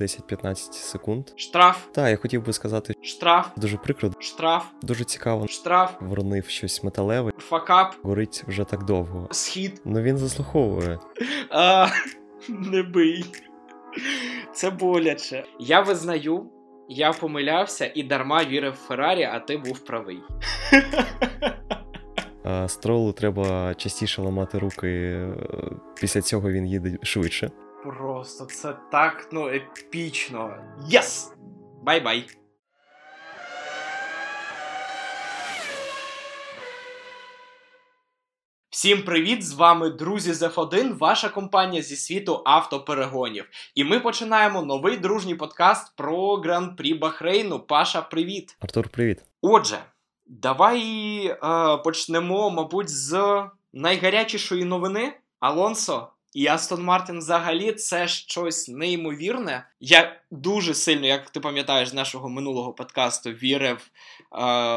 10-15 секунд. Штраф, Так, я хотів би сказати, штраф, дуже прикро, штраф, дуже цікаво. штраф, Воронив щось металеве, факап, горить вже так довго. схід. Ну він заслуховує. А, не бий. Це боляче. Я визнаю, я помилявся і дарма вірив в Феррарі, а ти був правий. А стролу треба частіше ламати руки. е, Після цього він їде швидше. Просто це так, ну, епічно. Yes! Bye-bye. Всім привіт! З вами друзі з F1, ваша компанія зі світу автоперегонів. І ми починаємо новий дружній подкаст про гран-прі Бахрейну. Паша, привіт! Артур, привіт. Отже, давай е, почнемо, мабуть, з найгарячішої новини. Алонсо і Астон Мартін взагалі це щось неймовірне. Я дуже сильно, як ти пам'ятаєш з нашого минулого подкасту, вірив е,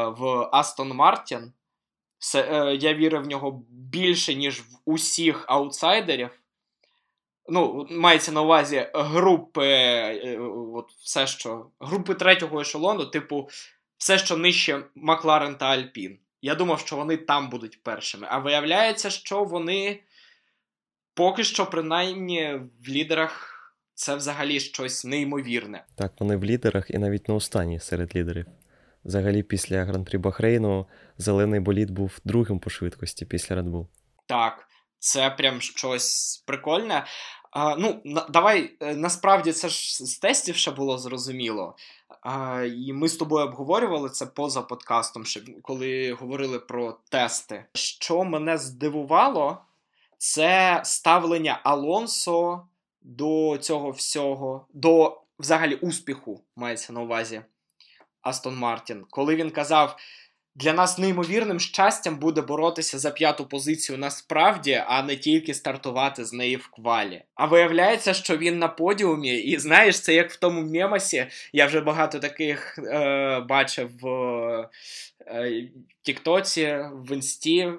в Астон Мартін. Е, я вірив в нього більше, ніж в усіх аутсайдерів. Ну, мається на увазі групи, е, от все, що групи третього ешелону, типу, все, що нижче Макларен та Альпін. Я думав, що вони там будуть першими. А виявляється, що вони поки що, принаймні, в лідерах це взагалі щось неймовірне. Так, вони в лідерах і навіть не останні серед лідерів. Взагалі, після гран-прі Бахрейну зелений болід був другим по швидкості після Red Bull. Так, це прям щось прикольне. А, ну, на, давай, е, насправді це ж з тестів ще було зрозуміло. А, і ми з тобою обговорювали це поза подкастом, ще, коли говорили про тести. Що мене здивувало, це ставлення Алонсо до цього всього, до взагалі успіху, мається на увазі Астон Мартін. Коли він казав. Для нас неймовірним щастям буде боротися за п'яту позицію насправді, а не тільки стартувати з неї в квалі. А виявляється, що він на подіумі, і знаєш, це як в тому мемасі. Я вже багато таких е, бачив в е, Тіктоці, в Інсті.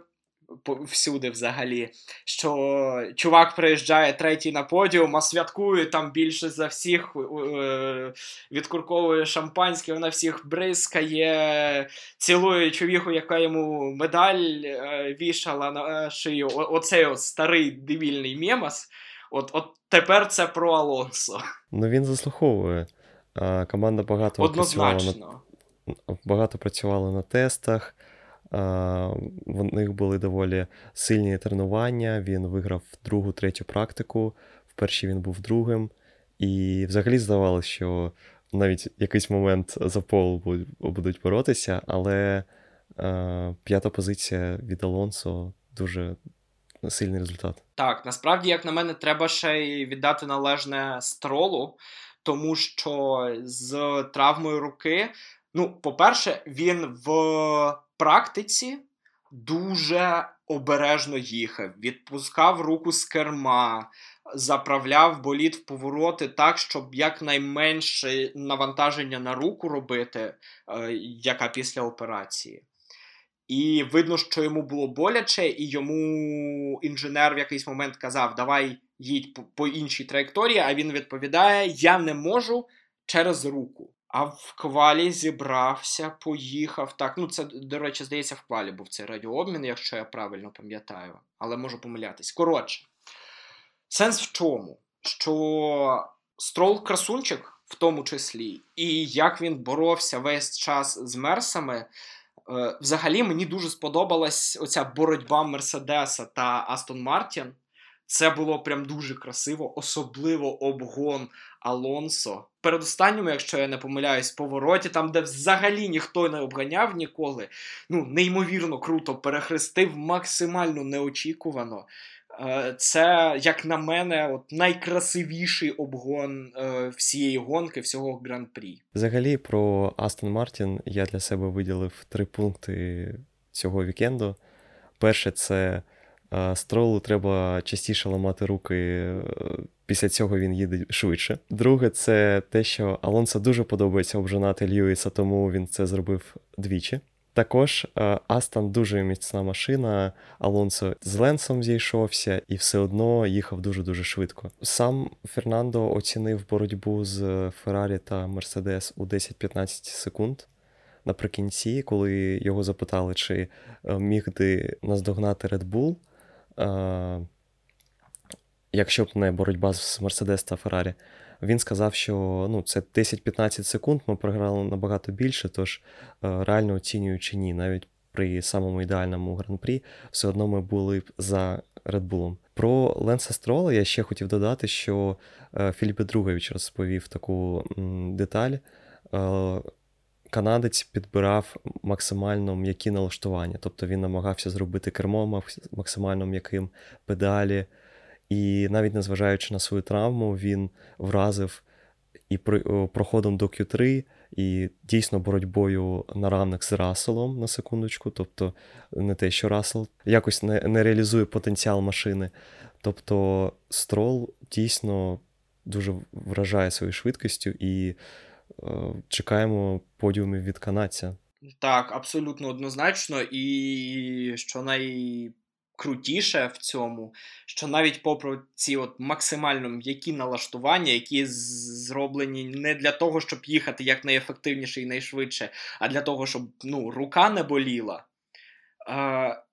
Всюди взагалі, що чувак приїжджає третій на подіум, а святкує там більше за всіх, е, відкурковує шампанське, вона всіх бризкає, цілує човіху, яка йому медаль е, вішала на шию. Оцей от старий дебільний мемас. От, от тепер це про Алонсо. Ну він заслуховує. Команда багато працювала Однозначно. на, багато працювала на тестах. А, в них були доволі сильні тренування. Він виграв другу, третю практику. В першій він був другим. І взагалі здавалося, що навіть якийсь момент за пол будуть, боротися, але а, п'ята позиція від Алонсо дуже сильний результат. Так, насправді, як на мене, треба ще й віддати належне стролу, тому що з травмою руки, ну, по-перше, він в практиці дуже обережно їхав, відпускав руку з керма, заправляв боліт в повороти так, щоб якнайменше навантаження на руку робити, е, яка після операції. І видно, що йому було боляче, і йому інженер в якийсь момент казав: Давай їдь по, по іншій траєкторії. А він відповідає: Я не можу через руку. А в квалі зібрався, поїхав. Так, ну це, до речі, здається, в квалі був цей радіообмін, якщо я правильно пам'ятаю, але можу помилятись. Коротше, сенс в чому? Що строл красунчик, в тому числі, і як він боровся весь час з мерсами. Е, Взагалі мені дуже сподобалась оця боротьба Мерседеса та Астон Мартін. Це було прям дуже красиво, особливо обгон Алонсо. Передостанньому, якщо я не помиляюсь, повороті, там, де взагалі ніхто не обганяв ніколи. Ну, неймовірно круто перехрестив, максимально неочікувано. Е, Це, як на мене, от найкрасивіший обгон е, всієї гонки, всього гран-прі. Взагалі, про Астон Мартін я для себе виділив три пункти цього вікенду. Перше, це стролу треба частіше ламати руки. е, Після цього він їде швидше. Друге, це те, що Алонсо дуже подобається обжинати Льюіса, тому він це зробив двічі. Також е, Астон дуже міцна машина. Алонсо з Ленсом зійшовся і все одно їхав дуже-дуже швидко. Сам Фернандо оцінив боротьбу з Феррарі та Мерседес у 10-15 секунд. Наприкінці, коли його запитали, чи е, міг ти наздогнати Red Bull, е, якщо б не боротьба з Мерседес та Феррарі, він сказав, що ну, це 10-15 секунд, ми програли набагато більше, тож е, реально оцінюючи ні, навіть при самому ідеальному гран-прі, все одно ми були б за Bull. Про Ленса Строла я ще хотів додати, що е, Філіпе Другович розповів таку деталь. Канадець підбирав максимально м'які налаштування, тобто він намагався зробити кермо максимально м'яким педалі. І навіть незважаючи на свою травму, він вразив і проходом до Q3, і дійсно боротьбою на равних з Расселом на секундочку, тобто не те, що Рассел якось не, не реалізує потенціал машини. Тобто строл дійсно дуже вражає своєю швидкістю і чекаємо подіумів від канадця. Так, абсолютно однозначно, і що най крутіше в цьому, що навіть попри ці от максимально м'які налаштування, які зроблені не для того, щоб їхати якнайефективніше і найшвидше, а для того, щоб ну, рука не боліла. Е,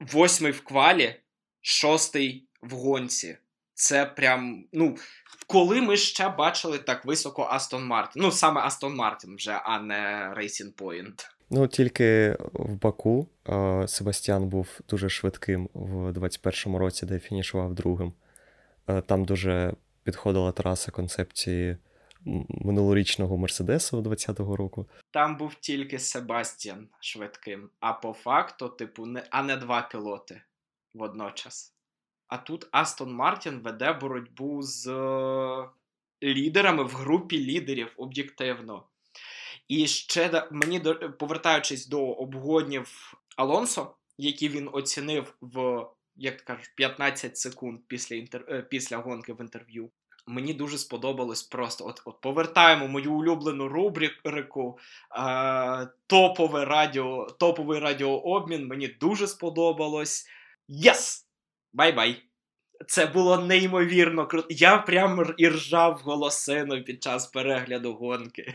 Восьмий в квалі, шостий в гонці. Це прям, ну, коли ми ще бачили так високо Астон Мартін. Ну, саме Астон Мартін вже, а не Racing Point. Ну, тільки в Баку е, Себастьян був дуже швидким в 21-му році, де фінішував другим. Е, там дуже підходила траса концепції минулорічного Мерседесу 20-го року. Там був тільки Себастьян швидким, а по факту, типу, не, а не два пілоти водночас. А тут Астон Мартін веде боротьбу з е, лідерами в групі лідерів об'єктивно. І ще мені повертаючись до обгонів Алонсо, які він оцінив в як кажеш, 15 секунд після інтер... Е, після гонки в інтерв'ю. Мені дуже сподобалось просто. От от повертаємо мою улюблену рубрику е, топове радіо, топовий радіообмін. Мені дуже сподобалось. Yes! Bye-bye! Це було неймовірно круто. Я прям і ржав в голосину під час перегляду гонки.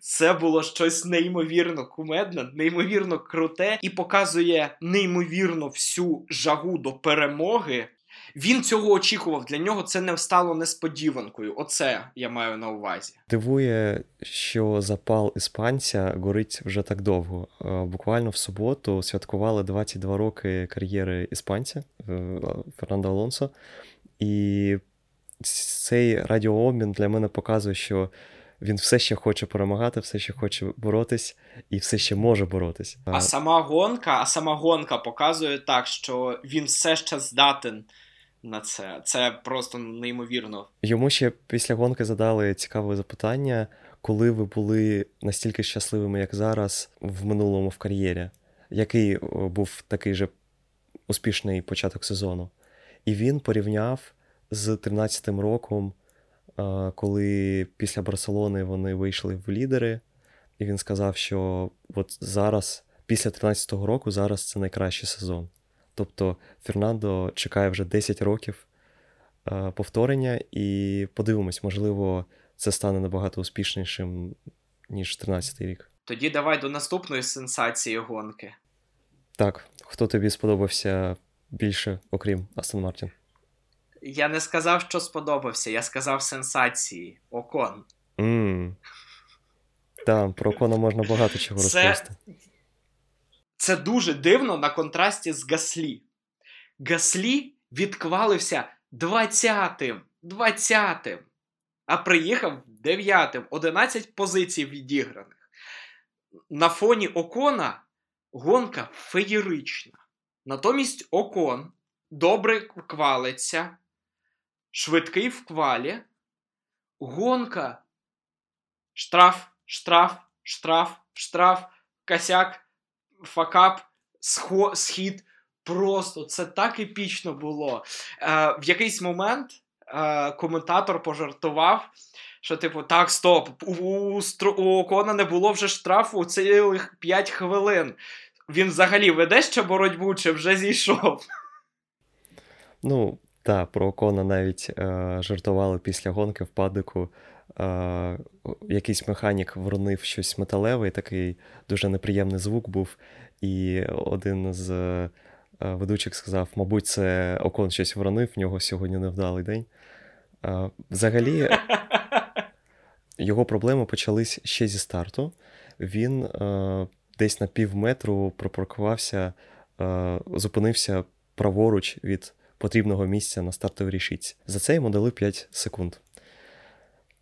Це було щось неймовірно кумедне, неймовірно круте і показує неймовірно всю жагу до перемоги. Він цього очікував. Для нього це не стало несподіванкою. Оце я маю на увазі. Дивує, що запал іспанця горить вже так довго. Е, буквально в суботу святкували 22 роки кар'єри іспанця е, Фернандо Алонсо. І цей радіообмін для мене показує, що він все ще хоче перемагати, все ще хоче боротись і все ще може боротись. А сама гонка, а сама гонка показує так, що він все ще здатен на це. Це просто неймовірно. Йому ще після гонки задали цікаве запитання, коли ви були настільки щасливими, як зараз, в минулому в кар'єрі, який був такий же успішний початок сезону. І він порівняв з 13-м роком, коли після Барселони вони вийшли в лідери, і він сказав, що от зараз, після 13-го року, зараз це найкращий сезон. Тобто Фернандо чекає вже 10 років е, повторення, і подивимось, можливо, це стане набагато успішнішим, ніж 13-й рік. Тоді давай до наступної сенсації гонки. Так, хто тобі сподобався більше, окрім Астон Мартін? Я не сказав, що сподобався, я сказав сенсації. Окон. Mm. Так, про Окона можна багато чого розповісти. Це дуже дивно на контрасті з Гаслі. Гаслі відквалився 20-тим, 20-тим, а приїхав 9-тим, 11 позицій відіграних. На фоні Окона гонка феєрична. Натомість Окон добре квалиться, швидкий в квалі, гонка, штраф, штраф, штраф, штраф, косяк факап, схід. Просто це так епічно було. Е, В якийсь момент е, коментатор пожартував, Що, типу, так, стоп, у, у, у Окона не було вже штрафу цілих 5 хвилин. Він взагалі веде ще боротьбу, чи вже зійшов? Ну, так, про Окона навіть е, жартували після гонки в падику. Е, якийсь механік вронив щось металеве, і такий дуже неприємний звук був. І один з е, ведучих сказав: мабуть, це Окон щось вронив, в нього сьогодні невдалий день. Е, взагалі, його проблеми почались ще зі старту. Він е, десь на пів метру пропаркувався, е, зупинився праворуч від потрібного місця на стартовій рішиці. За це йому дали 5 секунд.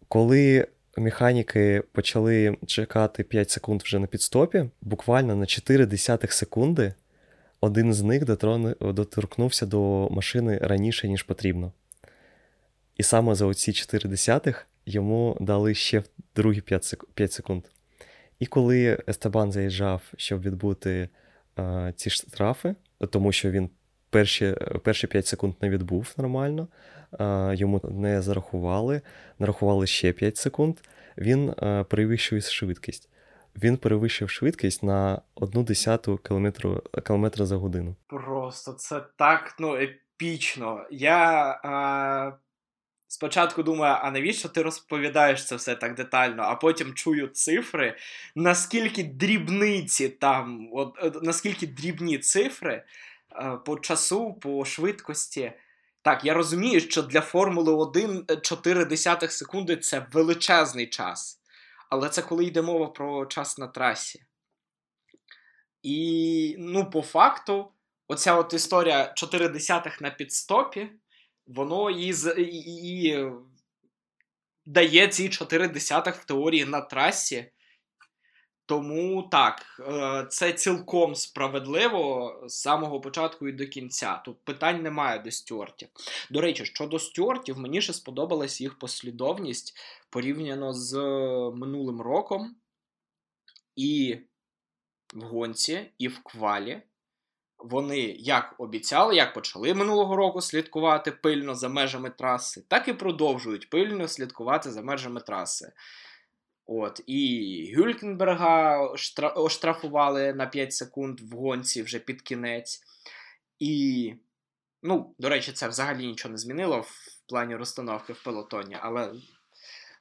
Коли механіки почали чекати 5 секунд вже на підстопі, буквально на 4 десятих секунди один з них доторкнувся до машини раніше, ніж потрібно. І саме за оці 4 десятих йому дали ще другі 5 секунд. І коли Естебан заїжджав, щоб відбути а, ці штрафи, тому що він перші перші 5 секунд не відбув нормально, йому не зарахували, нарахували ще 5 секунд, він а, перевищив швидкість. Він перевищив швидкість на одну десяту кілометра за годину. Просто це так ну, епічно. Я а, Спочатку думаю, а навіщо ти розповідаєш це все так детально, а потім чую цифри, наскільки дрібниці там, от, наскільки дрібні цифри е, по часу, по швидкості. Так, я розумію, що для Формули 1 4 десятих секунди це величезний час. Але це коли йде мова про час на трасі. І, ну, по факту, оця от історія 4 десятих на підстопі воно і, і, і дає ці 4 десятих в теорії на трасі. Тому так, е, це цілком справедливо з самого початку і до кінця. Тут питань немає до стюартів. До речі, щодо стюартів, мені ще сподобалась їх послідовність порівняно з минулим роком і в гонці, і в квалі вони як обіцяли, як почали минулого року слідкувати пильно за межами траси, так і продовжують пильно слідкувати за межами траси. От, І Гюлькенберга оштрафували на 5 секунд в гонці вже під кінець. І, ну, до речі, це взагалі нічого не змінило в плані розстановки в пелотоні, але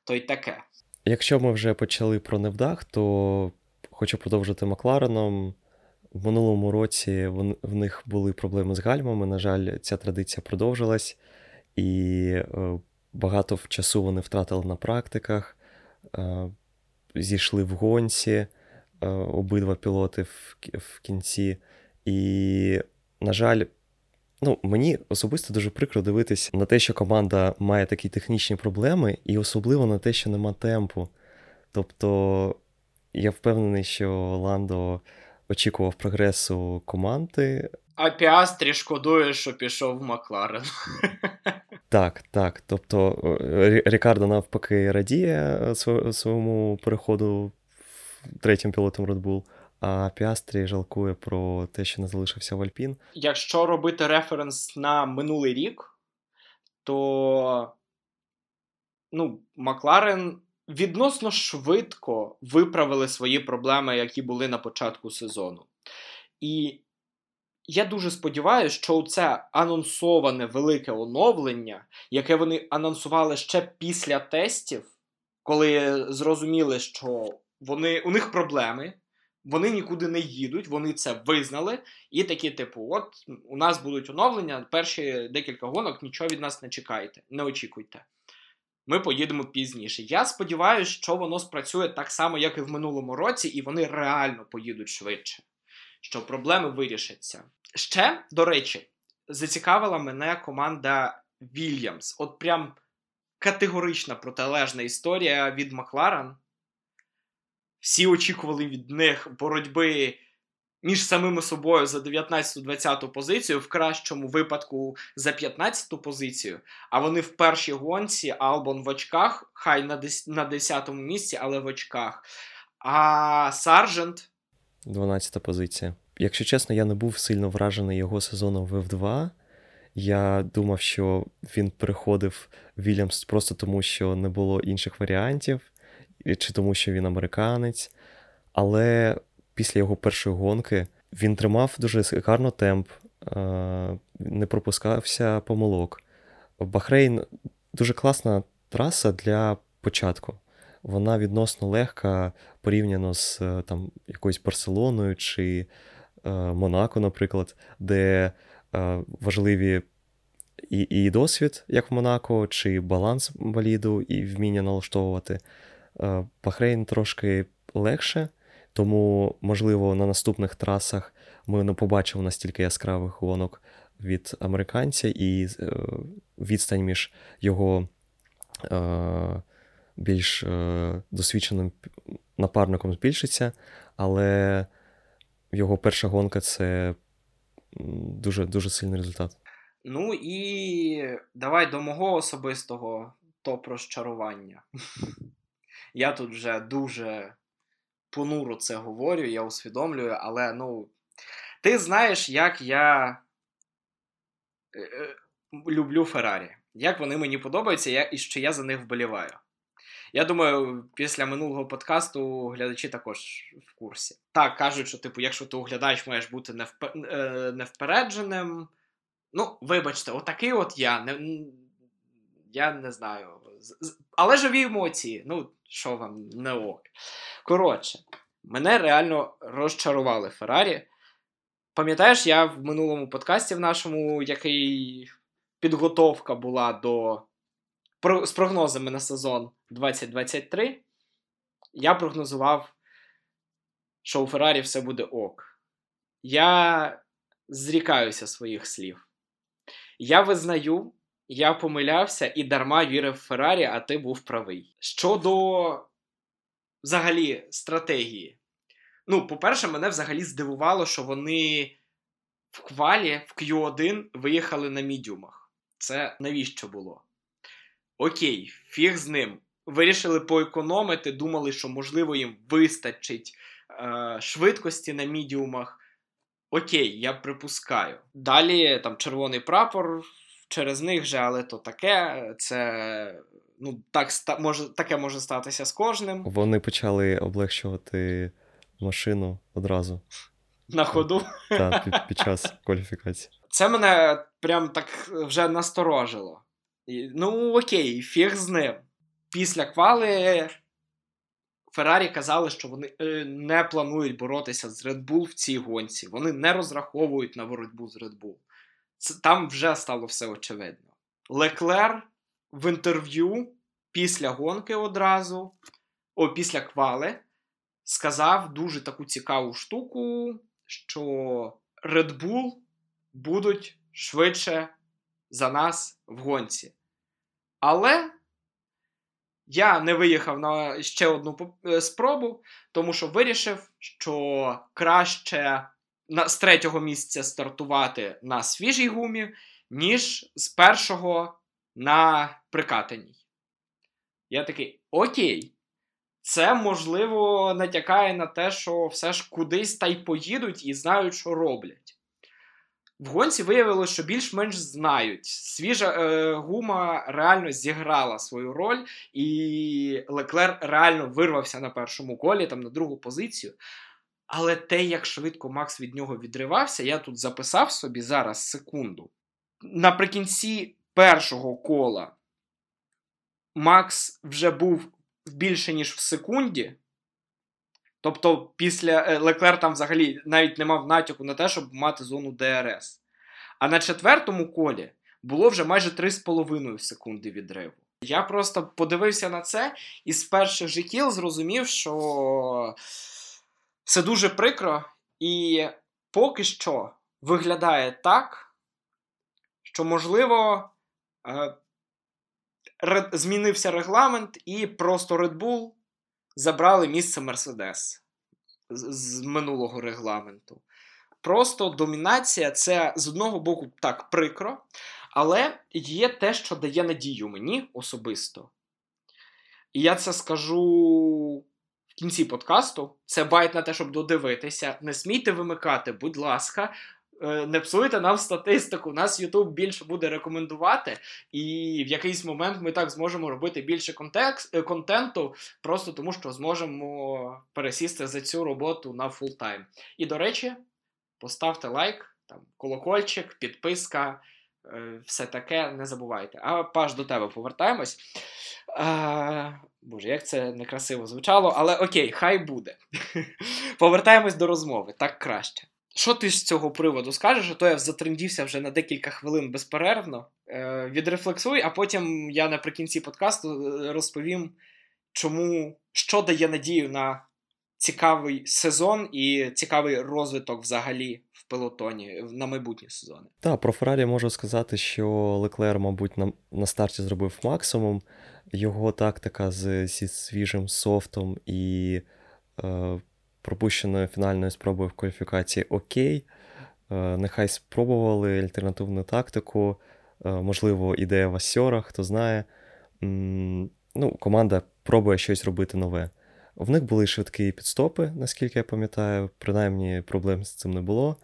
то й таке. Якщо ми вже почали про невдах, то хочу продовжити Маклареном. В минулому році в них були проблеми з гальмами. На жаль, ця традиція продовжилась, і е, багато часу вони втратили на практиках, зійшли в гонці е, обидва пілоти в кінці. І, на жаль, ну, мені особисто дуже прикро дивитись на те, що команда має такі технічні проблеми, і особливо на те, що нема темпу. Тобто, я впевнений, що Ландо очікував прогресу команди. А Піастрі шкодує, що пішов в Макларен. Так, так. Тобто Рікардо навпаки радіє е, своєму переходу третім пілотом Red Bull, а Піастрі жалкує про те, що не залишився в Альпін. Якщо робити референс на минулий рік, то ну, Макларен відносно швидко виправили свої проблеми, які були на початку сезону. І я дуже сподіваюся, що це анонсоване велике оновлення, яке вони анонсували ще після тестів, коли зрозуміли, що вони, у них проблеми. Вони нікуди не їдуть, вони це визнали, і такі, типу, от у нас будуть оновлення, перші декілька гонок нічого від нас не чекайте, не очікуйте ми поїдемо пізніше. Я сподіваюся, що воно спрацює так само, як і в минулому році, і вони реально поїдуть швидше, що проблеми вирішаться. Ще, до речі, зацікавила мене команда Вільямс. От прям категорична протилежна історія від Макларен. Всі очікували від них боротьби між самими собою за 19-20 позицію, в кращому випадку за 15-ту позицію. А вони в першій гонці Албон в очках, хай на 10-му місці, але в очках. А Саржент. 12-та позиція. Якщо чесно, я не був сильно вражений його сезоном в F2. Я думав, що він переходив Вільямс просто тому, що не було інших варіантів, чи тому, що він американець. Але після його першої гонки він тримав дуже гарно темп, не пропускався помилок. Бахрейн дуже класна траса для початку. Вона відносно легка порівняно з там, якоюсь Барселоною чи е, Монако, наприклад, де е, важливі і і досвід, як в Монако, чи баланс боліду і вміння налаштовувати. Е, Бахрейн трошки легше, тому, можливо, на наступних трасах ми не побачимо настільки яскравих гонок від американця, і е, відстань між його е, більш досвідченим напарником збільшиться, але його перша гонка це дуже, дуже сильний результат. Ну і давай до мого особистого топ розчарування. Я тут вже дуже понуро це говорю, я усвідомлюю, але ну, ти знаєш, як я е, е, люблю Феррарі, як вони мені подобаються, і що я за них вболіваю. Я думаю, після минулого подкасту глядачі також в курсі. Так, кажуть, що, типу, якщо ти оглядач, маєш бути невпер... Е, невпередженим. Ну, вибачте, отакий от я. Не... Я не знаю. Але живі емоції. Ну, що вам не ок. Коротше, мене реально розчарували Феррарі. Пам'ятаєш, я в минулому подкасті в нашому, який підготовка була до з прогнозами на сезон 2023, я прогнозував, що у Феррарі все буде ок. Я зрікаюся своїх слів. Я визнаю, я помилявся і дарма вірив в Феррарі, а ти був правий. Щодо взагалі стратегії. Ну, по-перше, мене взагалі здивувало, що вони в квалі в Q1 виїхали на мідіумах. Це навіщо було? Окей, фіг з ним. Вирішили поекономити, думали, що, можливо, їм вистачить е, швидкості на мідіумах. Окей, я припускаю. Далі там червоний прапор через них же, але то таке. Це ну, так ста може, таке може статися з кожним. Вони почали облегшувати машину одразу. На ходу. Так, під, під час кваліфікації. Це мене прям так вже насторожило. Ну, окей, фіг з ним. Після квали Феррарі казали, що вони е, не планують боротися з Red Bull в цій гонці. Вони не розраховують на боротьбу з Red Bull. Це, Там вже стало все очевидно. Леклер в інтерв'ю після гонки одразу, о, після квали, сказав дуже таку цікаву штуку, що Red Bull будуть швидше за нас в гонці. Але я не виїхав на ще одну е, спробу, тому що вирішив, що краще з третього місця стартувати на свіжій гумі, ніж з першого на прикатаній. Я такий окей. Це, можливо, натякає на те, що все ж кудись та й поїдуть і знають, що роблять. В гонці виявилося, що більш-менш знають. Свіжа е, гума реально зіграла свою роль, і Леклер реально вирвався на першому колі, там на другу позицію. Але те, як швидко Макс від нього відривався, я тут записав собі зараз секунду. Наприкінці першого кола Макс вже був більше, ніж в секунді. Тобто, після е, Леклер там взагалі навіть не мав натяку на те, щоб мати зону ДРС. А на четвертому колі було вже майже 3,5 секунди відриву. Я просто подивився на це і з перших же кіл зрозумів, що це дуже прикро, і поки що виглядає так, що, можливо, е, змінився регламент, і просто Red Bull забрали місце Мерседес з минулого регламенту. Просто домінація це з одного боку так прикро, але є те, що дає надію мені особисто. І я це скажу в кінці подкасту. Це bait на те, щоб додивитися. Не смійте вимикати, будь ласка, не псуйте нам статистику, нас YouTube більше буде рекомендувати, і в якийсь момент ми так зможемо робити більше контекст, е, контенту, просто тому що зможемо пересісти за цю роботу на full-time. І, до речі, поставте лайк, там, колокольчик, підписка, е, все таке, не забувайте. А Паш, до тебе повертаємось. А, Боже, як це некрасиво звучало, але окей, хай буде. Повертаємось до розмови, так краще. Що ти з цього приводу скажеш? А то я затрендівся вже на декілька хвилин безперервно. Е, Відрефлексуй, а потім я наприкінці подкасту е, розповім, чому що дає надію на цікавий сезон і цікавий розвиток взагалі в пелотоні на майбутні сезони. Так, про Феррарі можу сказати, що Леклер, мабуть, на на старті зробив максимум. Його тактика з, зі свіжим софтом і. Е, пропущеною фінальною спробою в кваліфікації окей. Е, нехай спробували альтернативну тактику, е, можливо, ідея Васьора, хто знає. Ну, Команда пробує щось робити нове. В них були швидкі підстопи, наскільки я пам'ятаю, принаймні проблем з цим не було.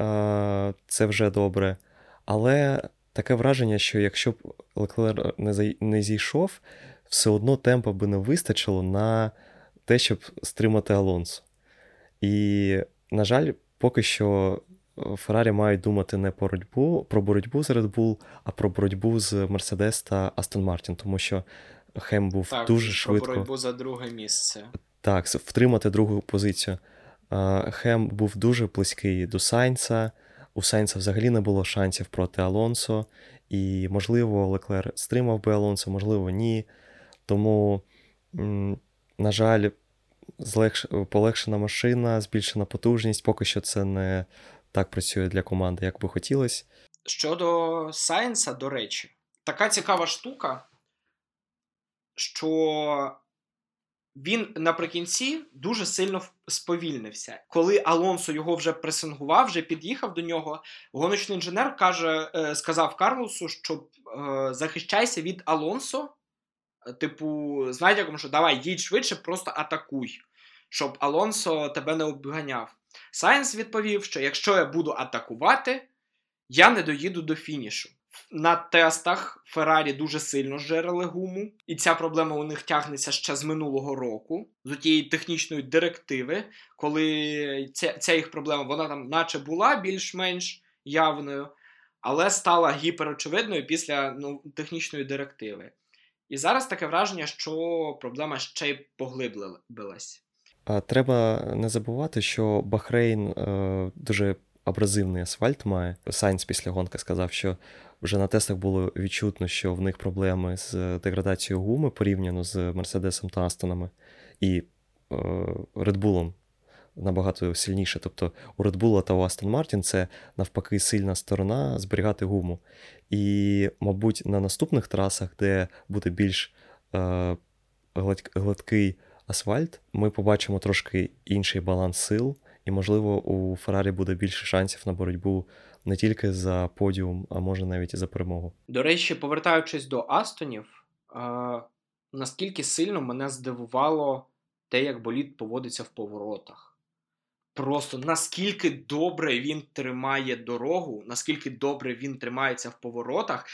Е, це вже добре. Але таке враження, що якщо б Леклер не зійшов, все одно темпа би не вистачило на те, щоб стримати Алонсо. І, на жаль, поки що е, Феррарі мають думати не про боротьбу, про боротьбу з Red Bull, а про боротьбу з Мерседес та Астон Мартін, тому що Хем був так, дуже про швидко. Про боротьбу за друге місце. Так, втримати другу позицію. Хем був дуже близький до Сайнца. У Сайнца взагалі не було шансів проти Алонсо. І, можливо, Леклер стримав би Алонсо, можливо, ні. Тому на жаль, злегш... полегшена машина, збільшена потужність. Поки що це не так працює для команди, як би хотілося. Щодо Сайенса, до речі, така цікава штука, що він наприкінці дуже сильно сповільнився. Коли Алонсо його вже пресингував, вже під'їхав до нього, гоночний інженер каже, е, сказав Карлосу, що е, захищайся від Алонсо. Типу, знаєте, кому що давай, їдь швидше, просто атакуй, щоб Алонсо тебе не обганяв. Сайенс відповів, що якщо я буду атакувати, я не доїду до фінішу. На тестах Феррарі дуже сильно жерили гуму, і ця проблема у них тягнеться ще з минулого року, з тієї технічної директиви, коли ця, ця їх проблема вона там, наче була більш-менш явною, але стала гіперочевидною після ну, технічної директиви. І зараз таке враження, що проблема ще й поглибилась. Треба не забувати, що Бахрейн е, дуже абразивний асфальт має. Сайнс після гонки сказав, що вже на тестах було відчутно, що в них проблеми з деградацією гуми порівняно з Мерседесом та Астонами і Редбулом набагато сильніше. Тобто у Red Bull та у Aston Martin це навпаки сильна сторона зберігати гуму. І, мабуть, на наступних трасах, де буде більш е, гладкий асфальт, ми побачимо трошки інший баланс сил, і, можливо, у Феррарі буде більше шансів на боротьбу не тільки за подіум, а може навіть і за перемогу. До речі, повертаючись до Астонів, е, наскільки сильно мене здивувало те, як болід поводиться в поворотах. Просто наскільки добре він тримає дорогу, наскільки добре він тримається в поворотах,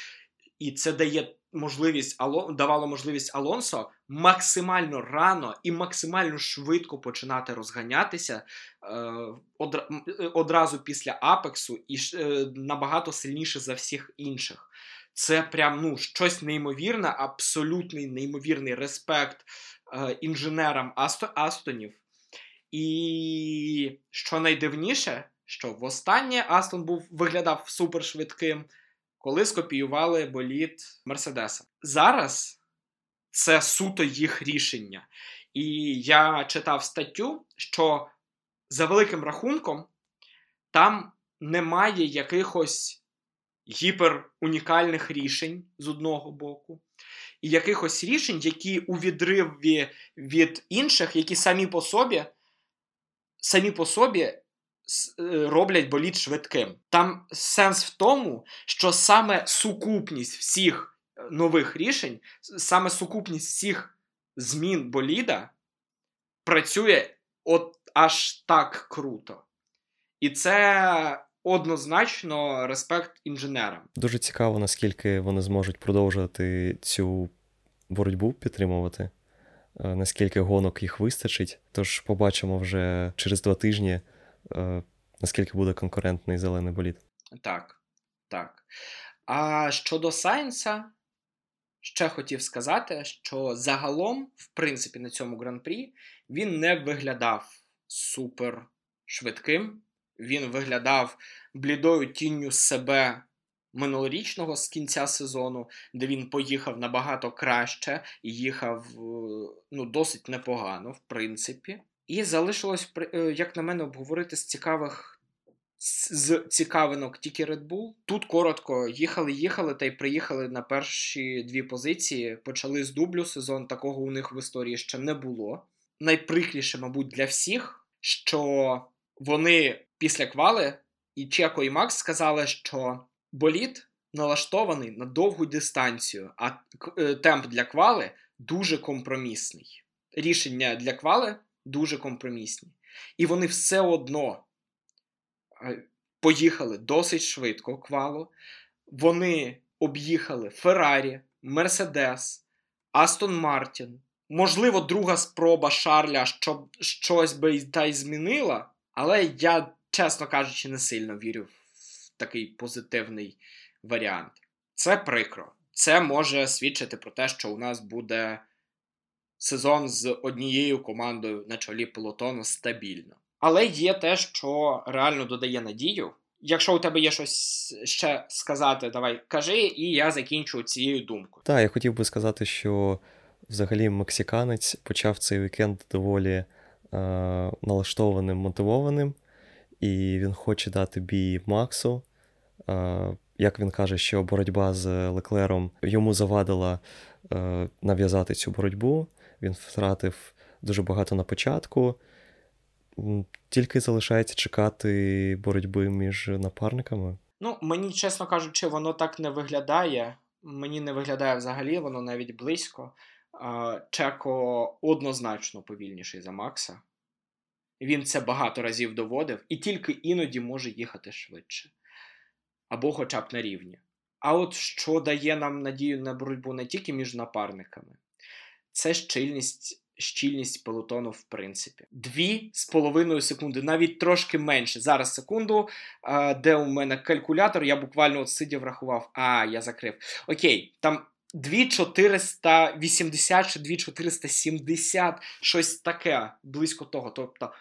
і це дає можливість давало можливість Алонсо максимально рано і максимально швидко починати розганятися е, одразу після Апексу і е, набагато сильніше за всіх інших. Це прям ну щось неймовірне, абсолютний неймовірний респект е, інженерам Асто, Астонів. І що найдивніше, що востаннє Астон був виглядав супершвидким, коли скопіювали боліт Мерседеса. Зараз це суто їх рішення. І я читав статтю, що за великим рахунком там немає якихось гіперунікальних рішень з одного боку, і якихось рішень, які у відриві від інших, які самі по собі самі по собі е, роблять боліт швидким. Там сенс в тому, що саме сукупність всіх е, нових рішень, саме сукупність всіх змін боліда працює от аж так круто. І це однозначно респект інженерам. Дуже цікаво, наскільки вони зможуть продовжувати цю боротьбу підтримувати, наскільки гонок їх вистачить. Тож побачимо вже через два тижні, е, наскільки буде конкурентний зелений болід. Так, так. А щодо Сайнса, ще хотів сказати, що загалом, в принципі, на цьому гран-прі він не виглядав супер швидким. Він виглядав блідою тінню себе минулорічного з кінця сезону, де він поїхав набагато краще і їхав ну, досить непогано, в принципі. І залишилось, е, як на мене, обговорити з цікавих. З цікавинок тільки Red Bull. Тут коротко їхали, їхали та й приїхали на перші дві позиції. Почали з дублю сезон. Такого у них в історії ще не було. Найприкріше, мабуть, для всіх, що вони після квали і Чеко і Макс сказали, що боліт налаштований на довгу дистанцію, а е, темп для квали дуже компромісний. Рішення для квали дуже компромісні. І вони все одно е, поїхали досить швидко квалу. Вони об'їхали Феррарі, Мерседес, Астон Мартін. Можливо, друга спроба Шарля щоб щось би та й змінила, але я, чесно кажучи, не сильно вірю в такий позитивний варіант. Це прикро. Це може свідчити про те, що у нас буде сезон з однією командою на чолі пелотону стабільно. Але є те, що реально додає надію. Якщо у тебе є щось ще сказати, давай кажи, і я закінчу цією думкою. Так, я хотів би сказати, що взагалі мексиканець почав цей вікенд доволі е, налаштованим, мотивованим, і він хоче дати бій Максу. Е, як він каже, що боротьба з Леклером йому завадила е, нав'язати цю боротьбу. Він втратив дуже багато на початку. Тільки залишається чекати боротьби між напарниками. Ну, мені, чесно кажучи, воно так не виглядає. Мені не виглядає взагалі, воно навіть близько. Чеко однозначно повільніший за Макса. Він це багато разів доводив і тільки іноді може їхати швидше. Або хоча б на рівні. А от що дає нам надію на боротьбу не тільки між напарниками, це щільність щільність пелотону, в принципі. Дві з половиною секунди, навіть трошки менше. Зараз секунду, де у мене калькулятор, я буквально от сидів, рахував, а, я закрив. Окей, там 2480 чи 2470, щось таке близько того. Тобто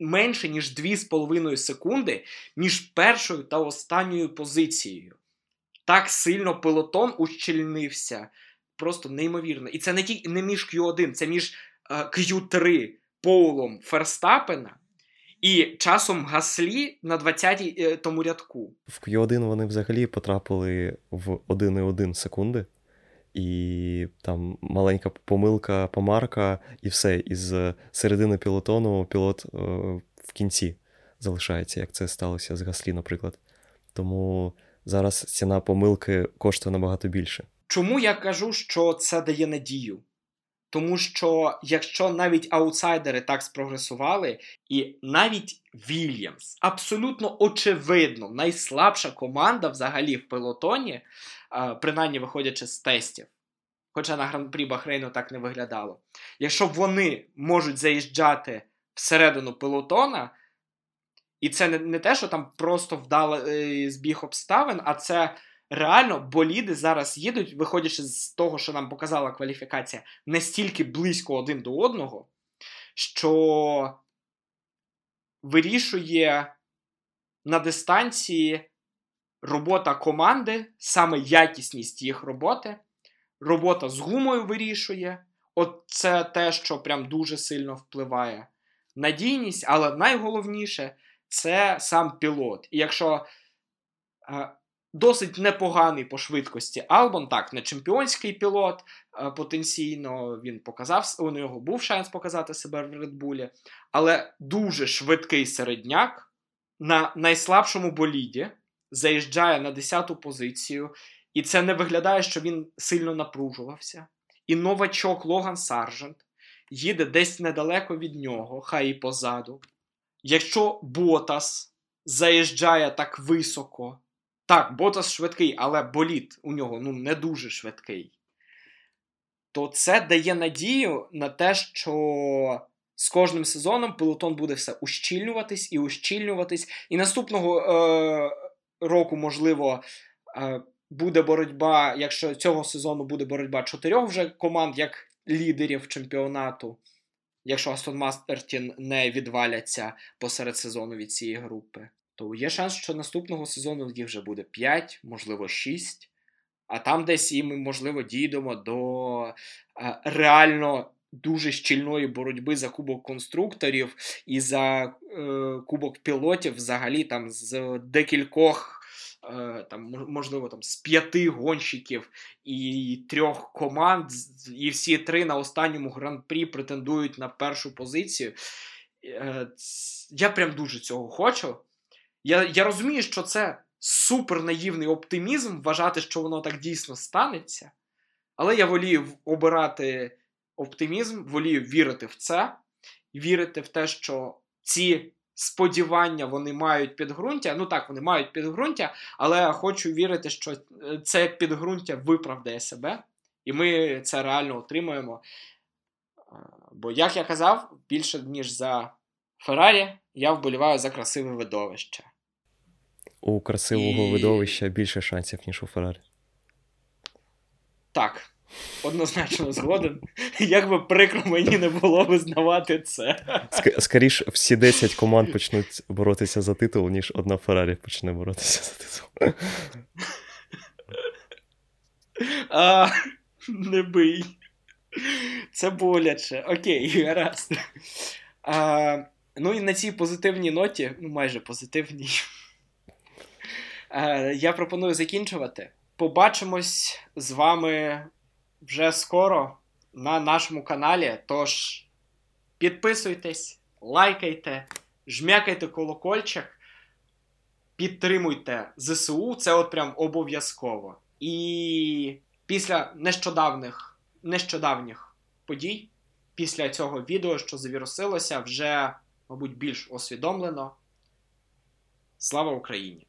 менше, ніж 2,5 секунди між першою та останньою позицією. Так сильно пелотон ущільнився. Просто неймовірно. І це не ті, не між Q1, це між е, Q3 Поулом Ферстапена і часом Гаслі на 20-й е, тому рядку. В Q1 вони взагалі потрапили в 1,1 секунди і там маленька помилка, помарка, і все. Із середини пілотону пілот е, в кінці залишається, як це сталося з Гаслі, наприклад. Тому зараз ціна помилки коштує набагато більше. Чому я кажу, що це дає надію? Тому що якщо навіть аутсайдери так спрогресували, і навіть Вільямс, абсолютно очевидно, найслабша команда взагалі в пелотоні, принаймні виходячи з тестів. Хоча на гран-прі Бахрейну так не виглядало. Якщо вони можуть заїжджати всередину пелотона, і це не, те, що там просто вдалий е, збіг обставин, а це реально боліди зараз їдуть, виходячи з того, що нам показала кваліфікація, настільки близько один до одного, що вирішує на дистанції робота команди, саме якісність їх роботи, робота з гумою вирішує. От це те, що прям дуже сильно впливає. Надійність, але найголовніше це сам пілот. І якщо е, досить непоганий по швидкості Албон, так, не чемпіонський пілот, е, потенційно він показав, у нього був шанс показати себе в Редбулі, але дуже швидкий середняк на найслабшому боліді заїжджає на 10-ту позицію, і це не виглядає, що він сильно напружувався. І новачок Логан Саржент їде десь недалеко від нього, хай і позаду. Якщо Ботас заїжджає так високо. Так, Ботас швидкий, але боліт у нього ну, не дуже швидкий. То це дає надію на те, що з кожним сезоном пелотон буде все ущільнюватись і ущільнюватись. І наступного е- року, можливо, е- буде боротьба, якщо цього сезону буде боротьба чотирьох вже команд, як лідерів чемпіонату, якщо Астон Мастертін не відваляться посеред сезону від цієї групи, то є шанс, що наступного сезону їх вже буде 5, можливо, 6. А там десь і ми, можливо, дійдемо до е, реально дуже щільної боротьби за кубок конструкторів і за е, кубок пілотів, взагалі там з декількох. Е, там, можливо, там з п'яти гонщиків і трьох команд, і всі три на останньому гран-прі претендують на першу позицію. Е, я прям дуже цього хочу. Я, Я розумію, що це супер наївний оптимізм, вважати, що воно так дійсно станеться. Але я волію обирати оптимізм, волію вірити в це, вірити в те, що ці сподівання вони мають підґрунтя. Ну так, вони мають підґрунтя, але я хочу вірити, що е, це підґрунтя виправдає себе, і ми це реально отримаємо. Бо, як я казав, більше ніж за Феррарі, я вболіваю за красиве видовище. У красивого і... видовища більше шансів, ніж у Феррарі. Так. Однозначно згоден. Як би прикро мені не було визнавати це. Скоріше, всі 10 команд почнуть боротися за титул, ніж одна Феррарі почне боротися за титул. А, Не бий. Це боляче. Окей, гаразд. А, Ну і на цій позитивній ноті, ну майже позитивній, я пропоную закінчувати. Побачимось з вами вже скоро на нашому каналі. Тож підписуйтесь, лайкайте, жмякайте колокольчик, підтримуйте ЗСУ, це от прям обов'язково. І після нещодавних, нещодавніх подій, після цього відео, що завірусилося, вже, мабуть, більш усвідомлено. Слава Україні!